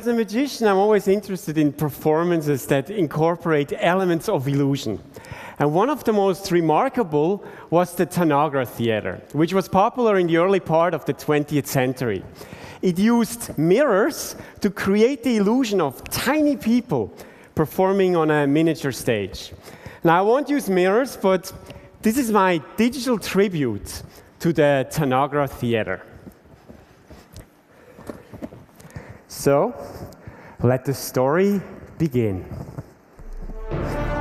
As a magician, I'm always interested in performances that incorporate elements of illusion. And one of the most remarkable was the Tanagra Theater, which was popular in the early part of the 20th century. It used mirrors to create the illusion of tiny people performing on a miniature stage. Now, I won't use mirrors, but this is my digital tribute to the Tanagra Theater. So, let the story begin.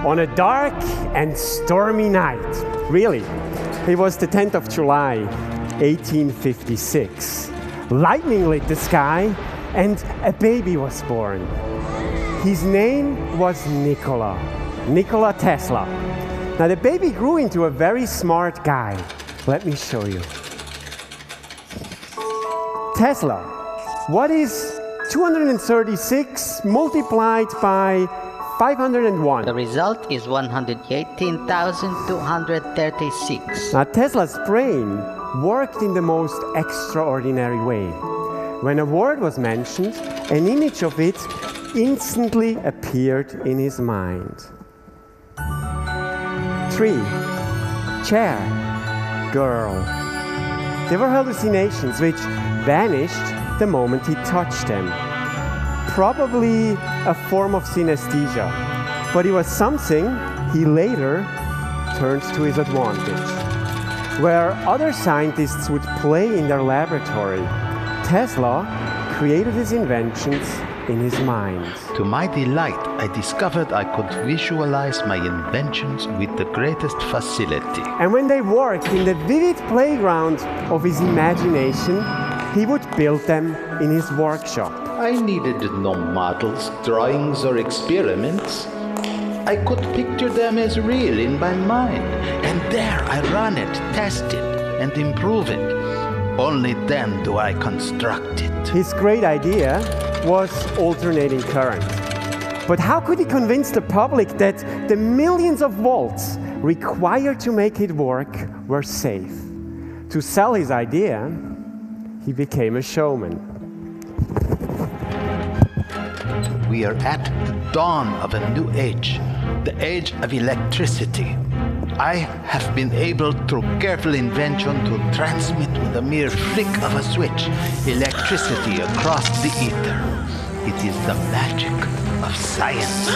On a dark and stormy night, really, it was the 10th of July, 1856. Lightning lit the sky, and a baby was born. His name was Nikola, Nikola Tesla. Now, the baby grew into a very smart guy. Let me show you. Tesla, what is 236 multiplied by 501? The result is 118,236. Now, Tesla's brain worked in the most extraordinary way. When a word was mentioned, an image of it instantly appeared in his mind. Tree, chair, girl. They were hallucinations which vanished the moment he touched them. Probably a form of synesthesia, but it was something he later turned to his advantage. Where other scientists would play in their laboratory, Tesla created his inventions in his mind. To my delight, I discovered I could visualize my inventions with the greatest facility. And when they worked in the vivid playground of his imagination, he would build them in his workshop. I needed no models, drawings, or experiments. I could picture them as real in my mind, and there I run it, test it, and improve it. Only then do I construct it. His great idea was alternating current. But how could he convince the public that the millions of volts required to make it work were safe? To sell his idea, he became a showman. We are at the dawn of a new age, the age of electricity. I have been able, through careful invention, to transmit with a mere flick of a switch electricity across the ether. It is the magic of science.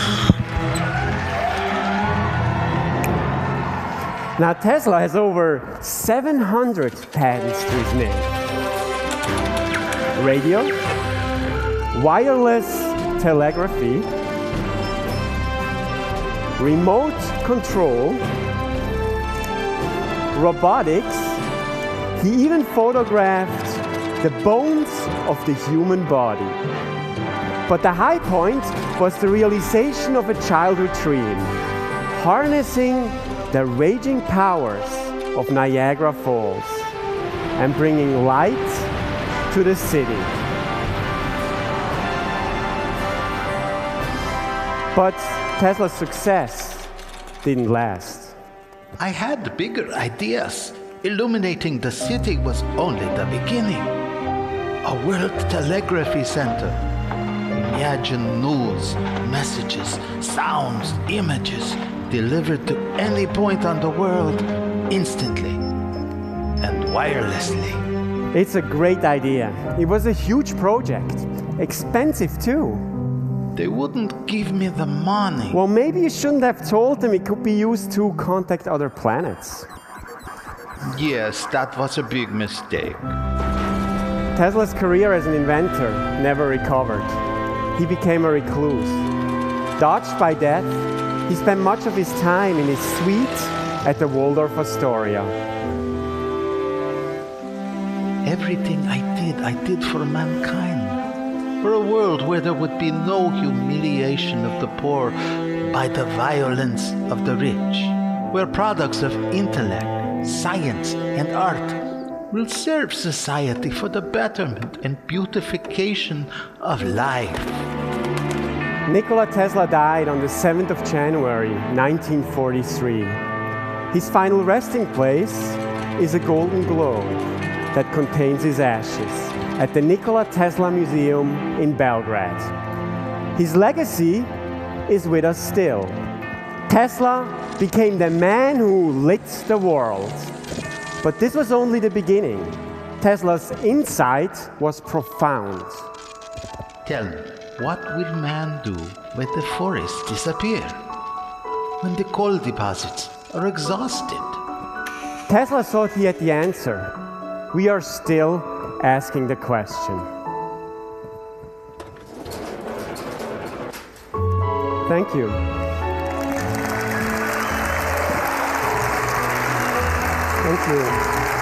Now, Tesla has over 700 patents to his name radio, wireless telegraphy, remote control, robotics. He even photographed the bones of the human body. But the high point was the realization of a childhood dream, harnessing the raging powers of Niagara Falls and bringing light to the city. But Tesla's success didn't last. I had bigger ideas. Illuminating the city was only the beginning. A world telegraphy center. Imagine news, messages, sounds, images delivered to any point on the world instantly and wirelessly. It's a great idea. It was a huge project, expensive too. They wouldn't give me the money. Well, maybe you shouldn't have told them it could be used to contact other planets. Yes, that was a big mistake. Tesla's career as an inventor never recovered. He became a recluse. Dodged by death, he spent much of his time in his suite at the Waldorf Astoria. Everything I did, I did for mankind. For a world where there would be no humiliation of the poor by the violence of the rich. Where products of intellect, science, and art will serve society for the betterment and beautification of life. Nikola Tesla died on the 7th of January 1943. His final resting place is a golden globe that contains his ashes at the Nikola Tesla Museum in Belgrade. His legacy is with us still. Tesla became the man who lit the world. But this was only the beginning. Tesla's insight was profound. Tell me, what will man do when the forests disappear? When the coal deposits are exhausted? Tesla thought he had the answer. We are still asking the question. Thank you. Thank you.